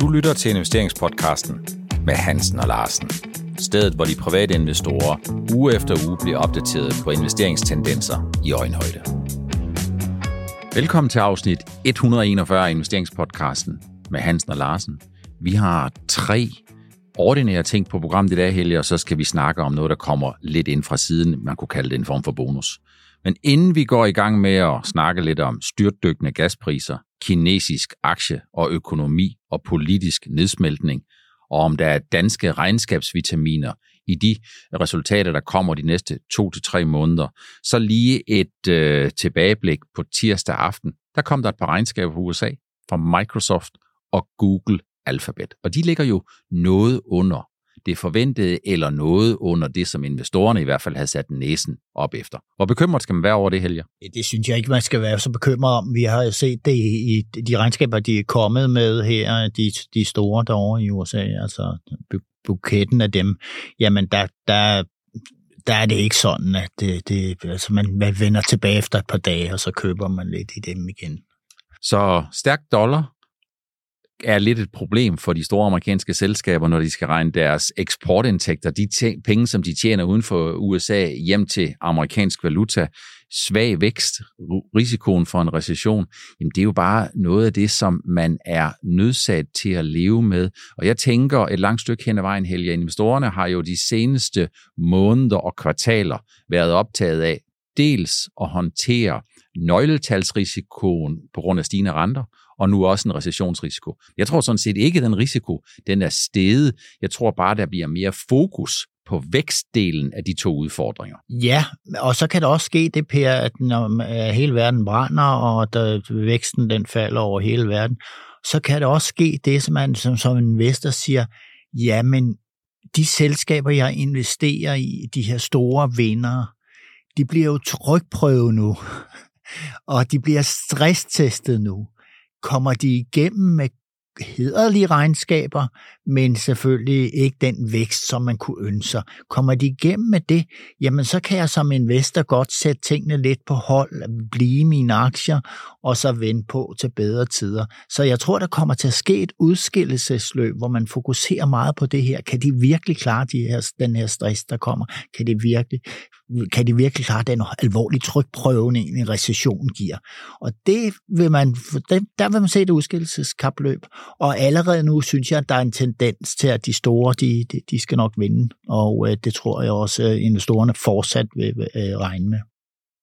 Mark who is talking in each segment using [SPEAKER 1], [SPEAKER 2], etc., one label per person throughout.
[SPEAKER 1] Du lytter til investeringspodcasten med Hansen og Larsen. Stedet, hvor de private investorer uge efter uge bliver opdateret på investeringstendenser i øjenhøjde. Velkommen til afsnit 141 af investeringspodcasten med Hansen og Larsen. Vi har tre ordinære ting på programmet i dag, Helge, og så skal vi snakke om noget, der kommer lidt ind fra siden. Man kunne kalde det en form for bonus. Men inden vi går i gang med at snakke lidt om styrtdykkende gaspriser, kinesisk aktie og økonomi og politisk nedsmeltning, og om der er danske regnskabsvitaminer i de resultater, der kommer de næste to til tre måneder, så lige et øh, tilbageblik på tirsdag aften. Der kom der et par regnskaber fra USA, fra Microsoft og Google Alphabet. Og de ligger jo noget under det forventede, eller noget under det, som investorerne i hvert fald havde sat næsen op efter. Hvor bekymret skal man være over det, Helge?
[SPEAKER 2] Det synes jeg ikke, man skal være så bekymret om. Vi har jo set det i de regnskaber, de er kommet med her, de, de store derovre i USA, altså buketten af dem. Jamen, der, der, der er det ikke sådan, at det, det, altså man, man vender tilbage efter et par dage, og så køber man lidt i dem igen.
[SPEAKER 1] Så stærk dollar, er lidt et problem for de store amerikanske selskaber, når de skal regne deres eksportindtægter, de penge, som de tjener uden for USA, hjem til amerikansk valuta, svag vækst, risikoen for en recession, jamen det er jo bare noget af det, som man er nødsat til at leve med. Og jeg tænker et langt stykke hen ad vejen, Helge, investorerne har jo de seneste måneder og kvartaler været optaget af dels at håndtere nøgletalsrisikoen på grund af stigende renter, og nu også en recessionsrisiko. Jeg tror sådan set ikke, at den risiko den er steget. Jeg tror bare, der bliver mere fokus på vækstdelen af de to udfordringer.
[SPEAKER 2] Ja, og så kan det også ske det, Per, at når øh, hele verden brænder, og der, væksten den falder over hele verden, så kan det også ske det, som man som, som investor siger, ja, men de selskaber, jeg investerer i, de her store vinder, de bliver jo trykprøvet nu, og de bliver stresstestet nu kommer de igennem med hederlige regnskaber, men selvfølgelig ikke den vækst, som man kunne ønske sig. Kommer de igennem med det, jamen så kan jeg som investor godt sætte tingene lidt på hold, blive mine aktier, og så vende på til bedre tider. Så jeg tror, der kommer til at ske et udskillelsesløb, hvor man fokuserer meget på det her. Kan de virkelig klare de her, den her stress, der kommer? Kan de virkelig kan de virkelig klare den alvorlige trykprøven, en recession giver. Og det vil man, der vil man se et udskillelseskapløb. Og allerede nu synes jeg, at der er en tendens til, at de store, de, de, de skal nok vinde. Og øh, det tror jeg også, at investorerne fortsat vil øh, regne med.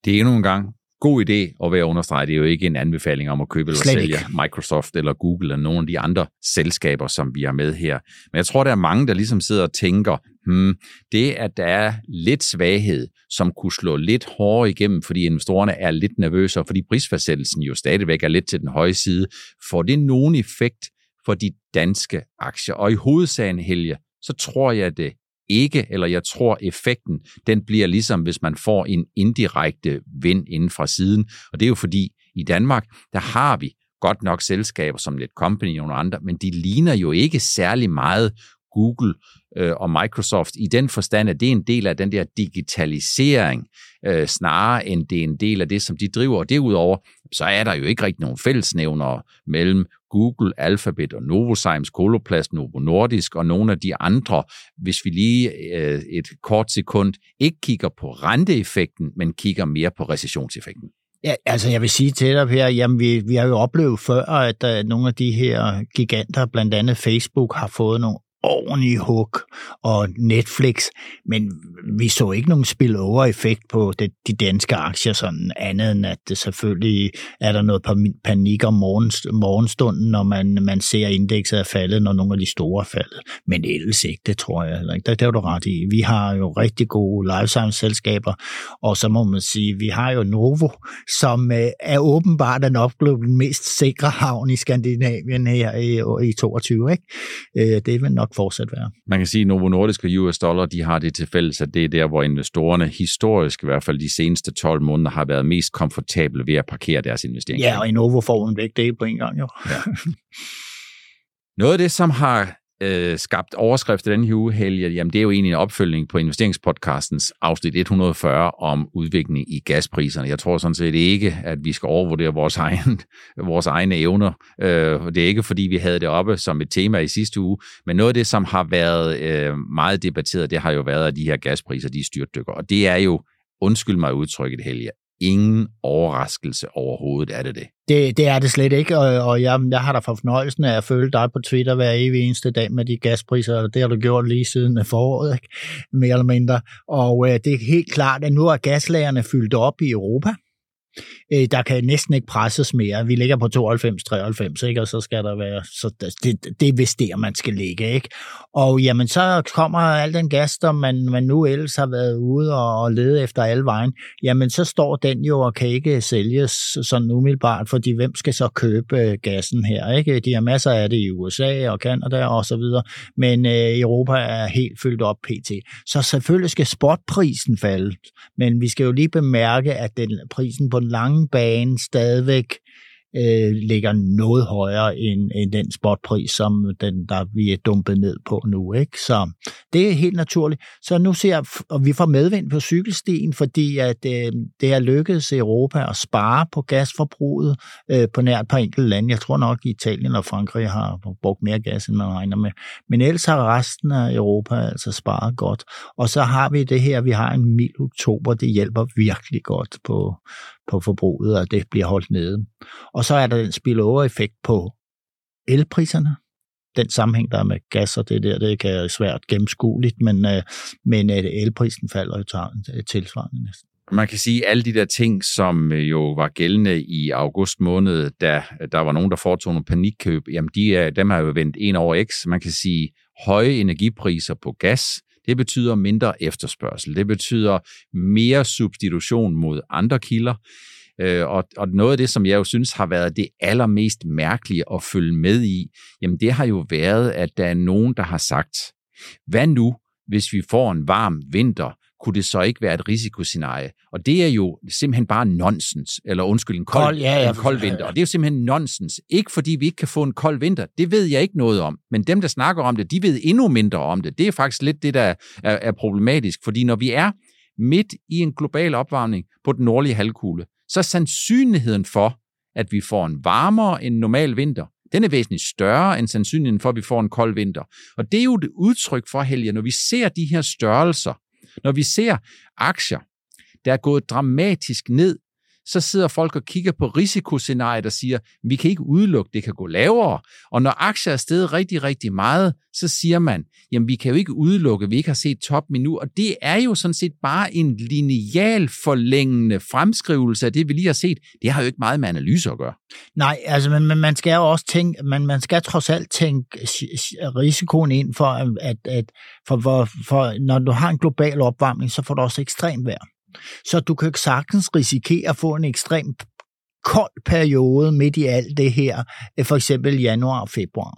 [SPEAKER 1] Det er endnu en gang god idé at være understreget. Det er jo ikke en anbefaling om at købe eller Slet sælge ikke. Microsoft eller Google eller nogle af de andre selskaber, som vi har med her. Men jeg tror, der er mange, der ligesom sidder og tænker, hmm, det at der er lidt svaghed, som kunne slå lidt hårdere igennem, fordi investorerne er lidt nervøse, og fordi prisfastsættelsen jo stadigvæk er lidt til den høje side, får det nogen effekt for de danske aktier? Og i hovedsagen, Helge, så tror jeg det ikke, eller jeg tror effekten, den bliver ligesom, hvis man får en indirekte vind inden fra siden. Og det er jo fordi, i Danmark, der har vi godt nok selskaber som Netcompany og nogle andre, men de ligner jo ikke særlig meget Google øh, og Microsoft i den forstand, at det er en del af den der digitalisering, øh, snarere end det er en del af det, som de driver. Og derudover, så er der jo ikke rigtig nogen fællesnævner mellem Google, Alphabet og Novozymes, Coloplast, Novo Nordisk og nogle af de andre, hvis vi lige øh, et kort sekund ikke kigger på renteeffekten, men kigger mere på recessionseffekten.
[SPEAKER 2] Ja, altså jeg vil sige til dig her, jamen vi, vi har jo oplevet før, at uh, nogle af de her giganter, blandt andet Facebook, har fået nogle ordentlig hook og Netflix, men vi så ikke nogen spillover-effekt på det, de danske aktier, sådan andet end at det selvfølgelig er der noget panik om morgenstunden, når man, man ser indekset er faldet, når nogle af de store er faldet. Men ellers ikke, det tror jeg heller ikke. Det, det er du ret i. Vi har jo rigtig gode life science-selskaber, og så må man sige, vi har jo Novo, som øh, er åbenbart den oplevet mest sikre havn i Skandinavien her i, i 22. Ikke? Øh, det vel nok fortsat være.
[SPEAKER 1] Man kan sige, at Novo Nordisk og US Dollar, de har det til fælles, at det er der, hvor investorerne historisk, i hvert fald de seneste 12 måneder, har været mest komfortable ved at parkere deres investeringer.
[SPEAKER 2] Ja, og i Novo får en væk det på en gang jo. Ja.
[SPEAKER 1] Noget af det, som har øh, skabt overskrift den her uge, Helge, jamen det er jo egentlig en opfølgning på investeringspodcastens afsnit 140 om udviklingen i gaspriserne. Jeg tror sådan set ikke, at vi skal overvurdere vores, egen, vores egne evner. Øh, det er ikke, fordi vi havde det oppe som et tema i sidste uge, men noget af det, som har været øh, meget debatteret, det har jo været, at de her gaspriser, de styrtdykker. Og det er jo, undskyld mig udtrykket, Helge, ingen overraskelse overhovedet, er det det?
[SPEAKER 2] Det, det er det slet ikke, og, og jeg, jeg har da for fornøjelsen af at følge dig på Twitter hver evig eneste dag med de gaspriser, og det har du gjort lige siden foråret, ikke? mere eller mindre. Og øh, det er helt klart, at nu er gaslagerne fyldt op i Europa, øh, der kan næsten ikke presses mere. Vi ligger på 92-93, ikke? og så skal der være, så det, det er vist der, man skal ligge. Ikke? Og jamen, så kommer al den gas, der man, man nu ellers har været ude og, og lede efter alle vejen, jamen så står den jo og kan ikke sælges sådan umiddelbart, fordi hvem skal så købe øh, gassen her? Ikke? De har masser af det i USA og Kanada og så videre, men øh, Europa er helt fyldt op pt. Så selvfølgelig skal spotprisen falde, men vi skal jo lige bemærke, at den prisen på den lange bane stadigvæk øh, ligger noget højere end, end den spotpris, som den, der vi er dumpet ned på nu. Ikke? Så det er helt naturligt. Så nu ser og vi får medvind på cykelstien, fordi at øh, det er lykkedes Europa at spare på gasforbruget øh, på nær et par enkelte lande. Jeg tror nok, at Italien og Frankrig har brugt mere gas, end man regner med. Men ellers har resten af Europa altså sparet godt. Og så har vi det her, vi har en mild oktober, det hjælper virkelig godt på, på forbruget, og det bliver holdt nede. Og så er der den spillover-effekt på elpriserne. Den sammenhæng, der er med gas og det der, det kan være svært gennemskueligt, men, øh, men øh, elprisen falder jo øh, tilsvarende næsten.
[SPEAKER 1] Man kan sige, at alle de der ting, som øh, jo var gældende i august måned, da der var nogen, der foretog nogle panikkøb, jamen de er, dem har jo vendt en over x. Man kan sige, høje energipriser på gas, det betyder mindre efterspørgsel. Det betyder mere substitution mod andre kilder. Øh, og, og noget af det, som jeg jo synes har været det allermest mærkelige at følge med i, jamen det har jo været, at der er nogen, der har sagt, hvad nu, hvis vi får en varm vinter, kunne det så ikke være et risikoscenarie? Og det er jo simpelthen bare nonsens, eller undskyld, en kold, kold, ja, ja, en kold vinter. Og det er jo simpelthen nonsens. Ikke fordi vi ikke kan få en kold vinter, det ved jeg ikke noget om. Men dem, der snakker om det, de ved endnu mindre om det. Det er faktisk lidt det, der er, er problematisk. Fordi når vi er midt i en global opvarmning på den nordlige halvkugle, så er sandsynligheden for, at vi får en varmere end normal vinter, den er væsentligt større end sandsynligheden for, at vi får en kold vinter. Og det er jo et udtryk for, Helge, når vi ser de her størrelser, når vi ser aktier, der er gået dramatisk ned, så sidder folk og kigger på risikoscenariet og siger, vi kan ikke udelukke, det kan gå lavere. Og når aktier er steget rigtig, rigtig meget, så siger man, jamen vi kan jo ikke udelukke, vi ikke har set top nu. Og det er jo sådan set bare en lineal forlængende fremskrivelse af det, vi lige har set. Det har jo ikke meget med analyser at gøre.
[SPEAKER 2] Nej, altså men, man skal jo også tænke, man, man skal trods alt tænke risikoen ind for, at, at for, for, for, når du har en global opvarmning, så får du også ekstremt vejr. Så du kan sagtens risikere at få en ekstrem kold periode midt i alt det her, øh, for eksempel januar og februar.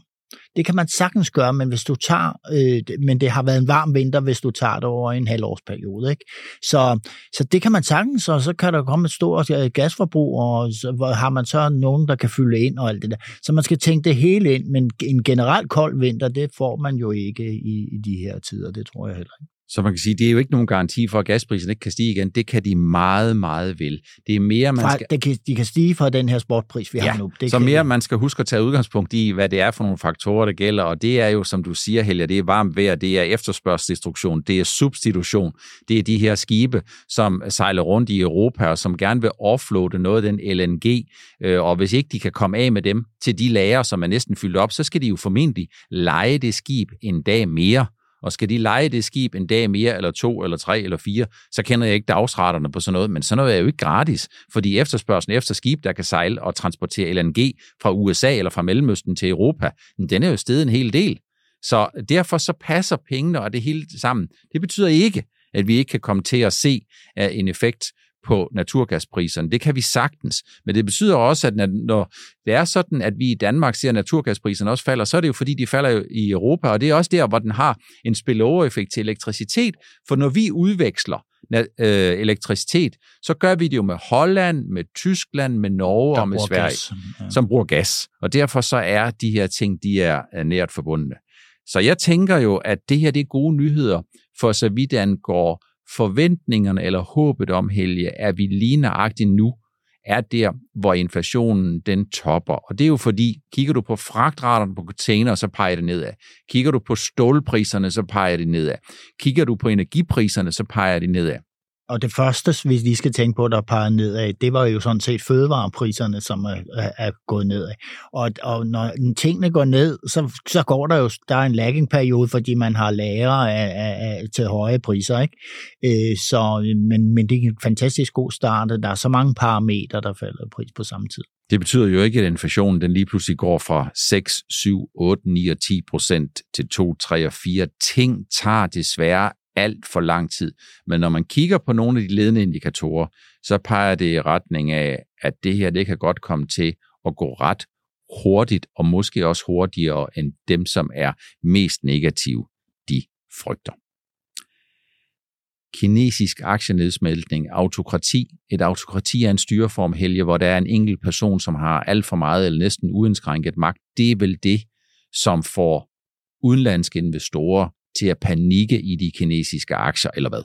[SPEAKER 2] Det kan man sagtens gøre, men hvis du tager, øh, men det har været en varm vinter, hvis du tager det over en halvårsperiode. Ikke? Så, så det kan man sagtens, og så kan der komme et stort øh, gasforbrug, og så har man så nogen, der kan fylde ind og alt det der. Så man skal tænke det hele ind, men en generelt kold vinter, det får man jo ikke i, i de her tider, det tror jeg heller ikke.
[SPEAKER 1] Så man kan sige, det er jo ikke nogen garanti for, at gasprisen ikke kan stige igen. Det kan de meget, meget vel. Det er mere, man
[SPEAKER 2] skal... Det kan, de kan stige fra den her sportpris, vi ja, har nu.
[SPEAKER 1] Det så mere man skal huske at tage udgangspunkt i, hvad det er for nogle faktorer, der gælder. Og det er jo, som du siger, Helge, det er varmt vejr, det er efterspørgselsdestruktion, det er substitution. Det er de her skibe, som sejler rundt i Europa, og som gerne vil offloade noget af den LNG. Øh, og hvis ikke de kan komme af med dem til de lager, som er næsten fyldt op, så skal de jo formentlig lege det skib en dag mere og skal de lege det skib en dag mere, eller to, eller tre, eller fire, så kender jeg ikke dagsraterne på sådan noget, men sådan noget er jo ikke gratis, fordi efterspørgselen efter skib, der kan sejle og transportere LNG fra USA eller fra Mellemøsten til Europa, den er jo steget en hel del. Så derfor så passer pengene og det hele sammen. Det betyder ikke, at vi ikke kan komme til at se en effekt på naturgaspriserne. Det kan vi sagtens. Men det betyder også, at når det er sådan, at vi i Danmark ser, at naturgaspriserne også falder, så er det jo fordi, de falder jo i Europa, og det er også der, hvor den har en spillover-effekt til elektricitet. For når vi udveksler øh, elektricitet, så gør vi det jo med Holland, med Tyskland, med Norge og med Sverige, gas. Ja. som bruger gas. Og derfor så er de her ting, de er nært forbundne. Så jeg tænker jo, at det her det er gode nyheder, for så vidt angår forventningerne eller håbet om, Helge, er vi lige nøjagtigt nu er der, hvor inflationen den topper. Og det er jo fordi, kigger du på fragtraterne på container, så peger det nedad. Kigger du på stålpriserne, så peger det nedad. Kigger du på energipriserne, så peger det nedad.
[SPEAKER 2] Og det første, hvis vi skal tænke på, der peger nedad, det var jo sådan set fødevarepriserne, som er, er gået nedad. Og, og når tingene går ned, så, så går der jo der er en lagging-periode, fordi man har lager af, af, af, til høje priser. Ikke? Øh, så, men, men det er en fantastisk god start. Der er så mange parametre, der falder pris på samme tid.
[SPEAKER 1] Det betyder jo ikke, at inflationen den lige pludselig går fra 6, 7, 8, 9 og 10 procent til 2, 3 og 4. Ting tager desværre alt for lang tid. Men når man kigger på nogle af de ledende indikatorer, så peger det i retning af, at det her det kan godt komme til at gå ret hurtigt, og måske også hurtigere end dem, som er mest negative, de frygter. Kinesisk aktienedsmeltning, autokrati. Et autokrati er en styreform, Helge, hvor der er en enkelt person, som har alt for meget eller næsten uindskrænket magt. Det er vel det, som får udenlandske investorer til at panikke i de kinesiske aktier, eller hvad?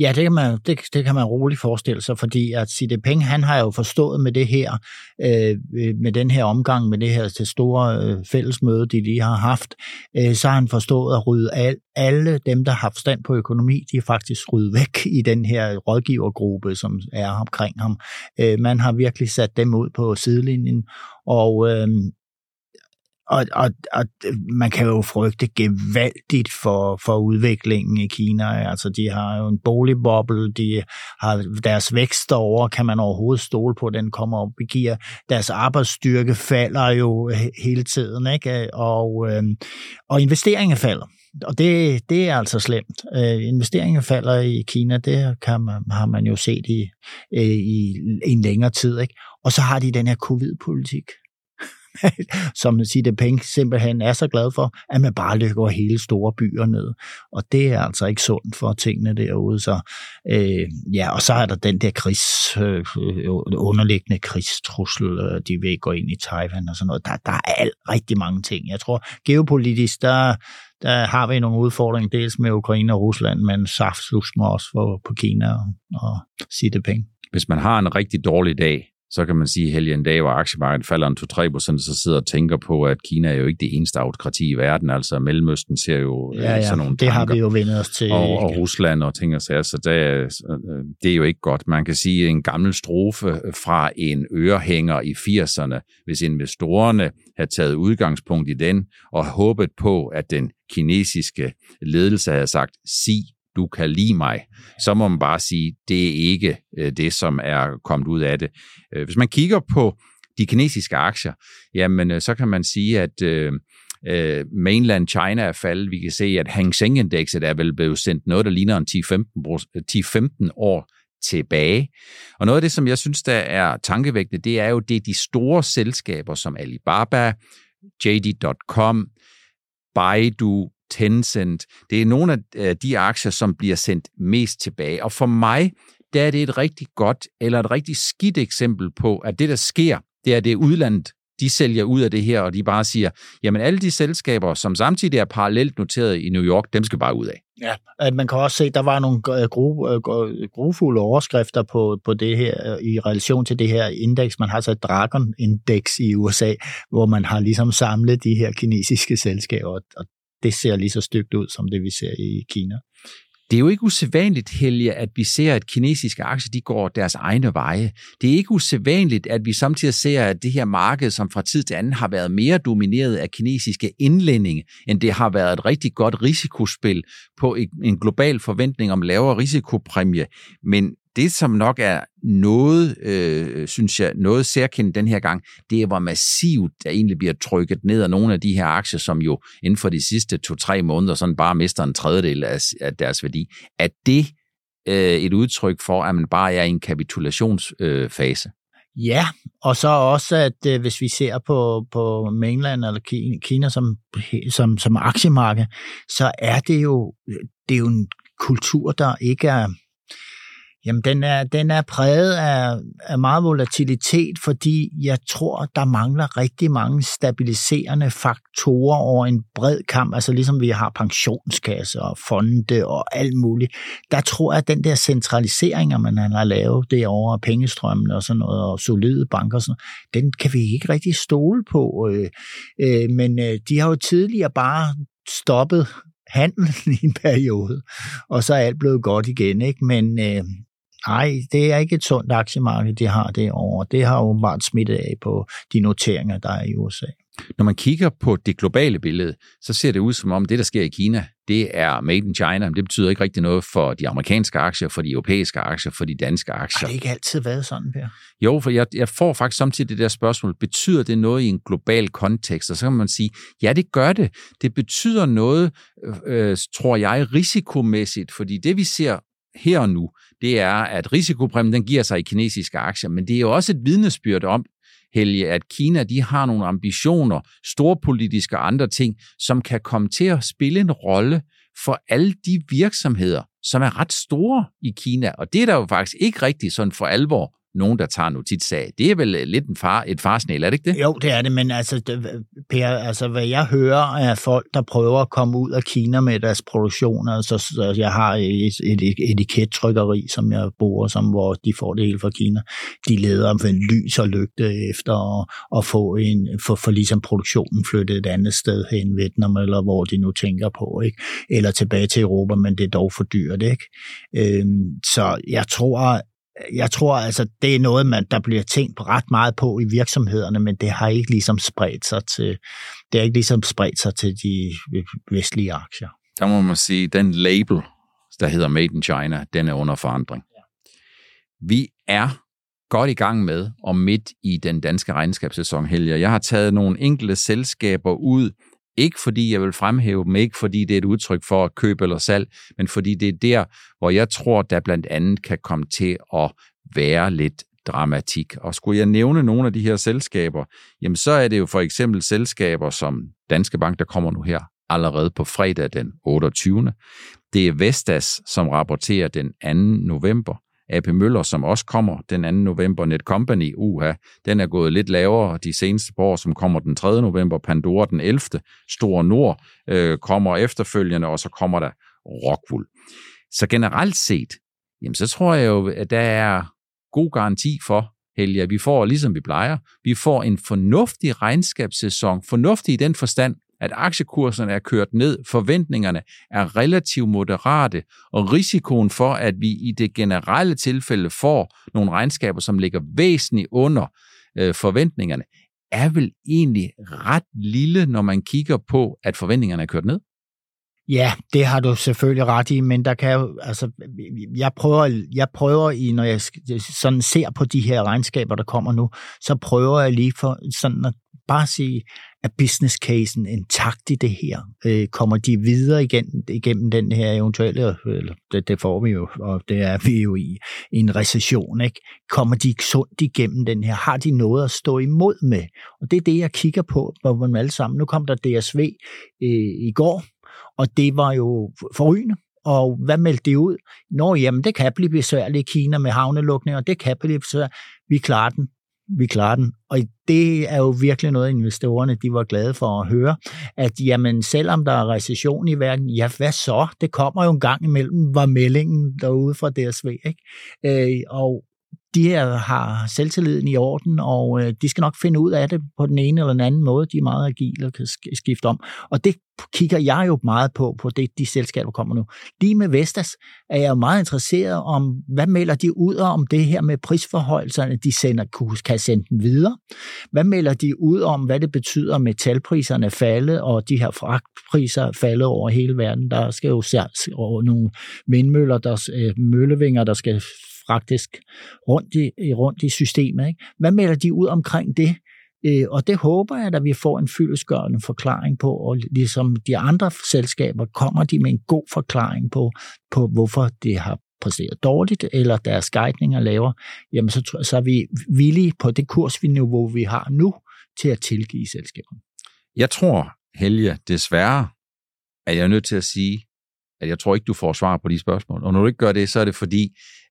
[SPEAKER 2] Ja, det kan man, det, det kan man roligt forestille sig, fordi at Xi Jinping, han har jo forstået med det her, øh, øh med den her omgang, med det her til store øh, fællesmøde, de lige har haft, øh, så har han forstået at rydde al, alle dem, der har forstand på økonomi, de er faktisk ryddet væk i den her rådgivergruppe, som er omkring ham. Øh, man har virkelig sat dem ud på sidelinjen, og øh, og, og, og man kan jo frygte gevaldigt for, for udviklingen i Kina. Altså, de har jo en boligboble, de har deres vækst over, kan man overhovedet stole på, den kommer op i gear. Deres arbejdsstyrke falder jo hele tiden, ikke? Og, øh, og investeringer falder. Og det, det er altså slemt. Øh, investeringer falder i Kina, det kan man, har man jo set i, øh, i en længere tid. Ikke? Og så har de den her covid-politik, som Sida Peng simpelthen er så glad for, at man bare lykker hele store byer ned. Og det er altså ikke sundt for tingene derude. Så, øh, ja, og så er der den der krigs, øh, underliggende krigstrussel, øh, de vil gå ind i Taiwan og sådan noget. Der, der er alt, rigtig mange ting. Jeg tror, geopolitisk, der, der har vi nogle udfordringer, dels med Ukraine og Rusland, men saftsus også for, på Kina og, og Xi Peng.
[SPEAKER 1] Hvis man har en rigtig dårlig dag, så kan man sige, at en dag, hvor aktiemarkedet falder en 2-3 procent, så sidder og tænker på, at Kina er jo ikke det eneste autokrati i verden. Altså Mellemøsten ser jo
[SPEAKER 2] ja, ja,
[SPEAKER 1] sådan nogle
[SPEAKER 2] det
[SPEAKER 1] tanker.
[SPEAKER 2] har vi jo vendt os til.
[SPEAKER 1] Og, og Rusland og ting og sager, så det er, det er jo ikke godt. Man kan sige, en gammel strofe fra en ørehænger i 80'erne, hvis investorerne havde taget udgangspunkt i den og håbet på, at den kinesiske ledelse havde sagt, sig du kan lide mig, så må man bare sige, det er ikke øh, det, som er kommet ud af det. Øh, hvis man kigger på de kinesiske aktier, jamen øh, så kan man sige, at øh, mainland China er faldet. Vi kan se, at Hang Seng-indekset er vel blevet sendt noget, der ligner en 10-15 år tilbage. Og noget af det, som jeg synes, der er tankevægtende, det er jo, det er de store selskaber som Alibaba, JD.com, Baidu, Tencent. Det er nogle af øh, de aktier, som bliver sendt mest tilbage. Og for mig, der er det et rigtig godt eller et rigtig skidt eksempel på, at det, der sker, det er det udlandet, de sælger ud af det her, og de bare siger, jamen alle de selskaber, som samtidig er parallelt noteret i New York, dem skal bare ud af.
[SPEAKER 2] Ja, man kan også se, at der var nogle øh, øh, grofulde overskrifter på, på det her i relation til det her indeks. Man har så et Dragon-indeks i USA, hvor man har ligesom samlet de her kinesiske selskaber, og det ser lige så stygt ud, som det vi ser i Kina.
[SPEAKER 1] Det er jo ikke usædvanligt, Helge, at vi ser, at kinesiske aktier de går deres egne veje. Det er ikke usædvanligt, at vi samtidig ser, at det her marked, som fra tid til anden har været mere domineret af kinesiske indlændinge, end det har været et rigtig godt risikospil på en global forventning om lavere risikopræmie. Men det, som nok er noget, øh, synes jeg, noget særkendt den her gang, det er, hvor massivt der egentlig bliver trykket ned af nogle af de her aktier, som jo inden for de sidste to-tre måneder sådan bare mister en tredjedel af, af deres værdi. Er det øh, et udtryk for, at man bare er i en kapitulationsfase? Øh,
[SPEAKER 2] Ja, og så også, at øh, hvis vi ser på, på mainland eller Kina som, som, som aktiemarked, så er det jo, øh, det er jo en kultur, der ikke er Jamen, den er, den er præget af, af meget volatilitet, fordi jeg tror, der mangler rigtig mange stabiliserende faktorer over en bred kamp. Altså ligesom vi har pensionskasser og fonde og alt muligt. Der tror jeg, at den der centralisering, man har lavet derovre, pengestrømmene og sådan noget, og solide banker, og sådan, den kan vi ikke rigtig stole på. Øh, øh, men øh, de har jo tidligere bare stoppet handlen i en periode, og så er alt blevet godt igen. Ikke? Men øh, nej, det er ikke et sundt aktiemarked, de har det over. Det har åbenbart smittet af på de noteringer, der er i USA.
[SPEAKER 1] Når man kigger på det globale billede, så ser det ud som om det, der sker i Kina, det er made in China. Men det betyder ikke rigtig noget for de amerikanske aktier, for de europæiske aktier, for de danske aktier.
[SPEAKER 2] Har det ikke altid været sådan, Per?
[SPEAKER 1] Jo, for jeg, jeg får faktisk samtidig det der spørgsmål, betyder det noget i en global kontekst? Og så kan man sige, ja, det gør det. Det betyder noget, øh, tror jeg, risikomæssigt, fordi det vi ser her og nu, det er, at risikopræmien den giver sig i kinesiske aktier, men det er jo også et vidnesbyrd om, Helge, at Kina de har nogle ambitioner, storpolitiske og andre ting, som kan komme til at spille en rolle for alle de virksomheder, som er ret store i Kina. Og det er der jo faktisk ikke rigtig sådan for alvor nogen, der tager notitsag. Det er vel øh, lidt en far, et farsnæl, er det ikke det?
[SPEAKER 2] Jo, det er det, men altså, per, altså, hvad jeg hører af folk, der prøver at komme ud af Kina med deres produktioner, så, så jeg har et, et etikettrykkeri, som jeg bruger, som, hvor de får det hele fra Kina. De leder med lys og lygte efter at, at få, en, for, for ligesom produktionen flyttet et andet sted hen, Vietnam, eller hvor de nu tænker på, ikke? eller tilbage til Europa, men det er dog for dyrt. Ikke? Øhm, så jeg tror, jeg tror altså, det er noget, man, der bliver tænkt ret meget på i virksomhederne, men det har ikke ligesom spredt sig til, det har ikke ligesom spredt sig til de vestlige aktier.
[SPEAKER 1] Der må man sige, den label, der hedder Made in China, den er under forandring. Ja. Vi er godt i gang med, og midt i den danske regnskabssæson, Helge. Jeg har taget nogle enkelte selskaber ud, ikke fordi jeg vil fremhæve dem, ikke fordi det er et udtryk for at købe eller salg, men fordi det er der, hvor jeg tror, der blandt andet kan komme til at være lidt dramatik. Og skulle jeg nævne nogle af de her selskaber, jamen så er det jo for eksempel selskaber som Danske Bank, der kommer nu her allerede på fredag den 28. Det er Vestas, som rapporterer den 2. november. AP Møller, som også kommer den 2. november, Netcompany, uha, den er gået lidt lavere de seneste par år, som kommer den 3. november, Pandora den 11., Store Nord øh, kommer efterfølgende, og så kommer der Rockwool. Så generelt set, jamen så tror jeg jo, at der er god garanti for, Helge, at vi får, ligesom vi plejer, vi får en fornuftig regnskabssæson, fornuftig i den forstand, at aktiekurserne er kørt ned, forventningerne er relativt moderate, og risikoen for, at vi i det generelle tilfælde får nogle regnskaber, som ligger væsentligt under øh, forventningerne, er vel egentlig ret lille, når man kigger på, at forventningerne er kørt ned?
[SPEAKER 2] Ja, det har du selvfølgelig ret i, men der kan jo, altså, jeg prøver, jeg prøver i, når jeg sådan ser på de her regnskaber, der kommer nu, så prøver jeg lige for sådan at bare sige, at business casen intakt i det her? Øh, kommer de videre igen, igennem den her eventuelle, eller det, det får vi jo, og det er vi jo i, en recession, ikke? Kommer de sundt igennem den her? Har de noget at stå imod med? Og det er det, jeg kigger på, hvor man alle sammen. Nu kom der DSV øh, i går, og det var jo forrygende. Og hvad meldte det ud? Nå, jamen, det kan blive besværligt i Kina med havnelukninger, det kan blive besværligt. Vi klarer den vi klarer den. Og det er jo virkelig noget, investorerne de var glade for at høre, at jamen, selvom der er recession i verden, ja, hvad så? Det kommer jo en gang imellem, var meldingen derude fra DSV. Ikke? Øh, og de her har selvtilliden i orden, og øh, de skal nok finde ud af det på den ene eller den anden måde. De er meget agile og kan skifte om. Og det kigger jeg jo meget på, på det, de selskaber kommer nu. Lige med Vestas er jeg jo meget interesseret om, hvad melder de ud om det her med prisforholdelserne, de sender, kan sende den videre. Hvad melder de ud om, hvad det betyder med talpriserne falde, og de her fragtpriser falde over hele verden. Der skal jo over nogle vindmøller, der, øh, møllevinger, der skal faktisk rundt i, rundt i systemet. Ikke? Hvad melder de ud omkring det? Øh, og det håber jeg, at vi får en fyldesgørende forklaring på, og ligesom de andre selskaber kommer de med en god forklaring på, på hvorfor det har præsteret dårligt, eller deres guidninger laver, jamen så, så er vi villige på det kursniveau, vi har nu, til at tilgive selskaberne.
[SPEAKER 1] Jeg tror, Helge, desværre, at jeg er nødt til at sige, at jeg tror ikke, du får svar på de spørgsmål. Og når du ikke gør det, så er det fordi,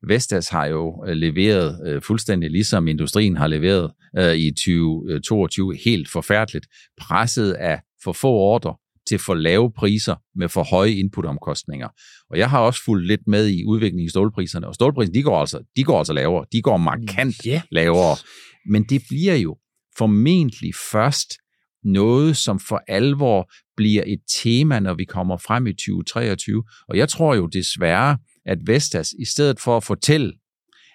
[SPEAKER 1] Vestas har jo øh, leveret øh, fuldstændig ligesom industrien har leveret øh, i 2022 helt forfærdeligt, presset af for få ordre til for lave priser med for høje inputomkostninger. Og jeg har også fulgt lidt med i udviklingen i stålpriserne, og stålpriserne, de går altså, de går altså lavere. De går markant yeah. lavere. Men det bliver jo formentlig først noget, som for alvor bliver et tema, når vi kommer frem i 2023. Og jeg tror jo desværre, at Vestas, i stedet for at fortælle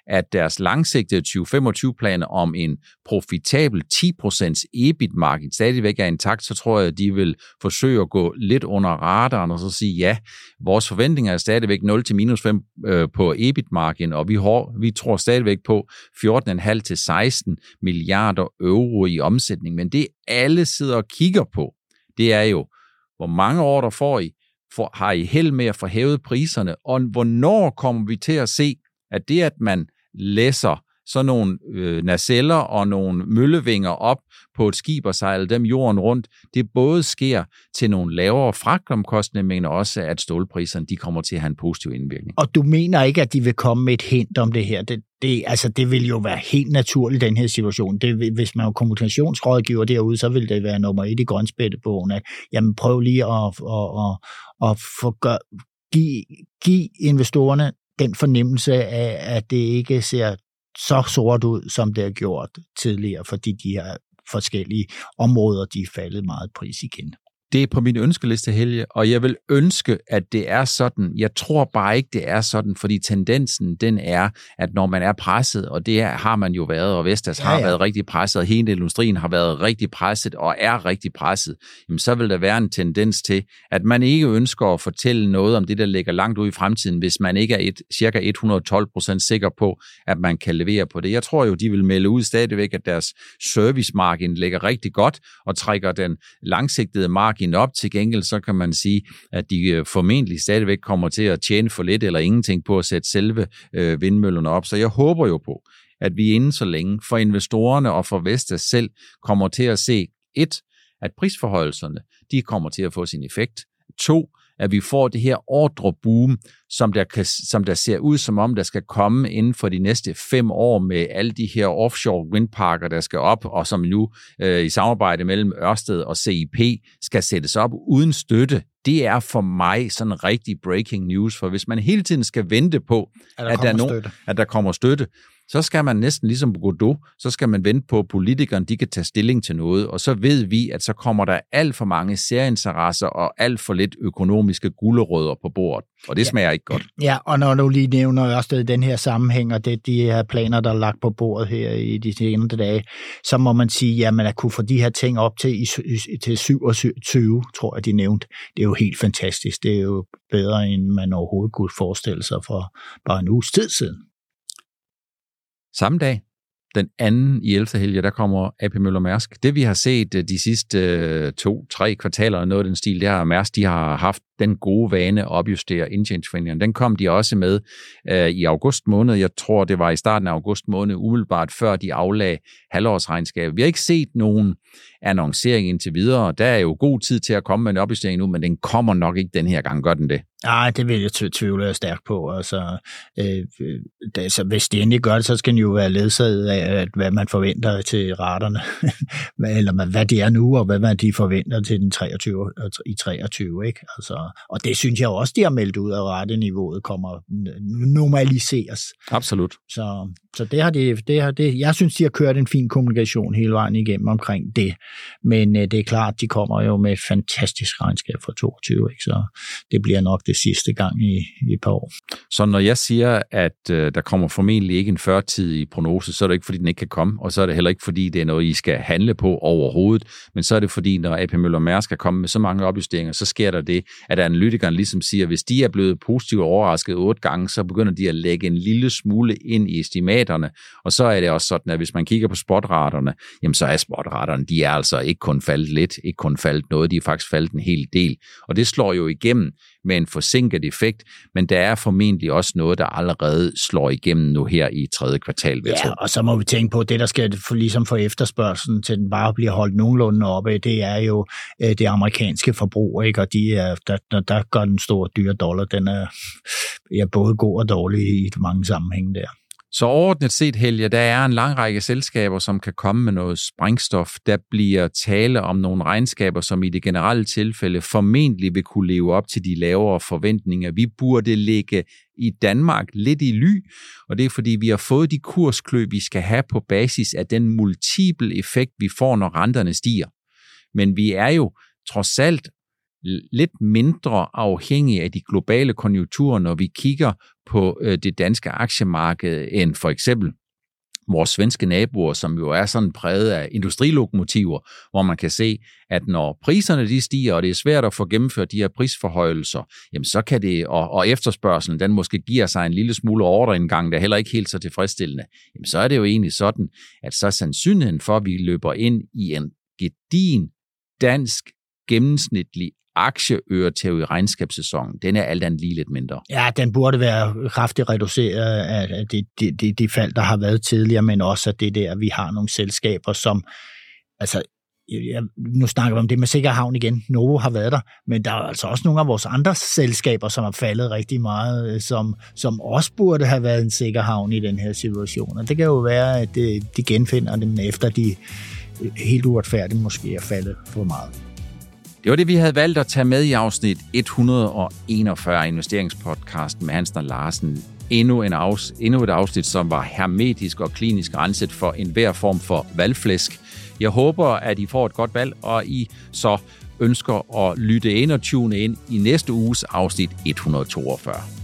[SPEAKER 1] at deres langsigtede 2025-planer om en profitabel 10% EBIT-margin stadigvæk er intakt, så tror jeg, at de vil forsøge at gå lidt under radaren og så sige, ja, vores forventninger er stadigvæk 0 til minus 5 øh, på EBIT-margin, og vi, har, vi tror stadigvæk på 14,5 til 16 milliarder euro i omsætning. Men det alle sidder og kigger på, det er jo, hvor mange år der får I, for, har I held med at få hævet priserne, og hvornår kommer vi til at se, at det, at man læsser sådan nogle øh, naceller og nogle møllevinger op på et skib og sejle dem jorden rundt, det både sker til nogle lavere fragtomkostninger, men også at stålpriserne de kommer til at have en positiv indvirkning.
[SPEAKER 2] Og du mener ikke, at de vil komme med et hint om det her? Det, det, altså, det vil jo være helt naturligt den her situation. Det, hvis man er kommunikationsrådgiver derude, så vil det være nummer et i grønspættebogen, at jamen, prøv lige at, at, at, at få gør, give, give investorerne den fornemmelse af, at det ikke ser så sort ud, som det har gjort tidligere, fordi de her forskellige områder, de er faldet meget pris igen
[SPEAKER 1] det er på min ønskeliste, Helge, og jeg vil ønske, at det er sådan. Jeg tror bare ikke, det er sådan, fordi tendensen, den er, at når man er presset, og det har man jo været, og Vestas ja, ja. har været rigtig presset, og hele industrien har været rigtig presset, og er rigtig presset, jamen så vil der være en tendens til, at man ikke ønsker at fortælle noget om det, der ligger langt ud i fremtiden, hvis man ikke er et, cirka 112 procent sikker på, at man kan levere på det. Jeg tror jo, de vil melde ud stadigvæk, at deres servicemargin ligger rigtig godt, og trækker den langsigtede margin margin op. Til gengæld så kan man sige, at de øh, formentlig stadigvæk kommer til at tjene for lidt eller ingenting på at sætte selve øh, vindmøllerne op. Så jeg håber jo på, at vi inden så længe for investorerne og for Vestas selv kommer til at se et, at prisforhøjelserne de kommer til at få sin effekt. To, at vi får det her ordreboom, som der, kan, som der ser ud som om, der skal komme inden for de næste fem år med alle de her offshore windparker, der skal op, og som nu øh, i samarbejde mellem Ørsted og CIP skal sættes op uden støtte. Det er for mig sådan rigtig breaking news, for hvis man hele tiden skal vente på, at der, at der, er no, at der kommer støtte, så skal man næsten ligesom Godot, så skal man vente på, at politikerne de kan tage stilling til noget, og så ved vi, at så kommer der alt for mange særinteresser og alt for lidt økonomiske gulerødder på bordet, og det ja. smager ikke godt.
[SPEAKER 2] Ja, og når du lige nævner også den her sammenhæng, og det, de her planer, der er lagt på bordet her i de seneste dage, så må man sige, jamen at kunne få de her ting op til, i, til 27, tror jeg, de nævnte, det er jo helt fantastisk. Det er jo bedre, end man overhovedet kunne forestille sig for bare en uges tid siden.
[SPEAKER 1] Samme dag, den anden i 11. helge, der kommer AP Møller Mærsk. Det vi har set øh, de sidste øh, to-tre kvartaler og noget af den stil, det har Mærsk, de har haft den gode vane at opjustere indtjeningsforventningerne. Den kom de også med øh, i august måned. Jeg tror, det var i starten af august måned, umiddelbart før de aflagde halvårsregnskabet. Vi har ikke set nogen annoncering indtil videre. Der er jo god tid til at komme med en opjustering nu, men den kommer nok ikke den her gang. Gør den det?
[SPEAKER 2] Nej, det vil jeg tvivle stærkt på. Altså, øh, det, så hvis de endelig gør det, så skal den jo være ledsaget af, at, hvad man forventer til raterne, eller hvad det er nu, og hvad man de forventer til den 23, i 23. Ikke? Altså, og det synes jeg også, de har meldt ud, at retteniveauet kommer normaliseres.
[SPEAKER 1] Absolut.
[SPEAKER 2] Så, så det har det, det har det, jeg synes, de har kørt en fin kommunikation hele vejen igennem omkring det. Men øh, det er klart, de kommer jo med et fantastisk regnskab for 22, ikke? så det bliver nok det sidste gang i, i et par år.
[SPEAKER 1] Så når jeg siger, at øh, der kommer formentlig ikke en førtidig prognose, så er det ikke, fordi den ikke kan komme, og så er det heller ikke, fordi det er noget, I skal handle på overhovedet, men så er det, fordi når AP Møller Mærsk er kommet med så mange opjusteringer, så sker der det, at analytikeren ligesom siger, at hvis de er blevet positivt overrasket otte gange, så begynder de at lægge en lille smule ind i estimat estimaterne, og så er det også sådan, at hvis man kigger på spotraterne, jamen så er spotraterne, de er altså ikke kun faldet lidt, ikke kun faldet noget, de er faktisk faldet en hel del. Og det slår jo igennem med en forsinket effekt, men der er formentlig også noget, der allerede slår igennem nu her i tredje kvartal.
[SPEAKER 2] Ja, tro. og så må vi tænke på, at det, der skal for, ligesom få efterspørgselen til den bare bliver holdt nogenlunde oppe, det er jo øh, det amerikanske forbrug, ikke? og de er, der, der, der gør den store dyre dollar, den er ja, både god og dårlig i mange sammenhænge der.
[SPEAKER 1] Så overordnet set, Helge, der er en lang række selskaber, som kan komme med noget sprængstof. Der bliver tale om nogle regnskaber, som i det generelle tilfælde formentlig vil kunne leve op til de lavere forventninger. Vi burde ligge i Danmark lidt i ly, og det er fordi, vi har fået de kurskløb, vi skal have på basis af den multiple effekt, vi får, når renterne stiger. Men vi er jo trods alt lidt mindre afhængige af de globale konjunkturer, når vi kigger på øh, det danske aktiemarked, end for eksempel vores svenske naboer, som jo er sådan præget af industrilokomotiver, hvor man kan se, at når priserne de stiger, og det er svært at få gennemført de her prisforhøjelser, jamen så kan det, og, og efterspørgselen, den måske giver sig en lille smule ordreindgang, der heller ikke helt så tilfredsstillende, jamen så er det jo egentlig sådan, at så er sandsynligheden for, at vi løber ind i en gedin dansk gennemsnitlig aktieøretæv i regnskabssæsonen, den er alt andet lige lidt mindre.
[SPEAKER 2] Ja, den burde være kraftigt reduceret af det, det, det, det fald, der har været tidligere, men også at det der, at vi har nogle selskaber, som altså jeg, nu snakker vi om det med Sikkerhavn igen. Novo har været der, men der er altså også nogle af vores andre selskaber, som har faldet rigtig meget, øh, som, som også burde have været en Sikkerhavn i den her situation. Og det kan jo være, at øh, de genfinder dem efter de øh, helt uretfærdigt måske er faldet for meget.
[SPEAKER 1] Det var det, vi havde valgt at tage med i afsnit 141 investeringspodcasten med Hansen og Larsen. Endnu, en afs, endnu et afsnit, som var hermetisk og klinisk renset for enhver form for valgflæsk. Jeg håber, at I får et godt valg, og I så ønsker at lytte ind og tune ind i næste uges afsnit 142.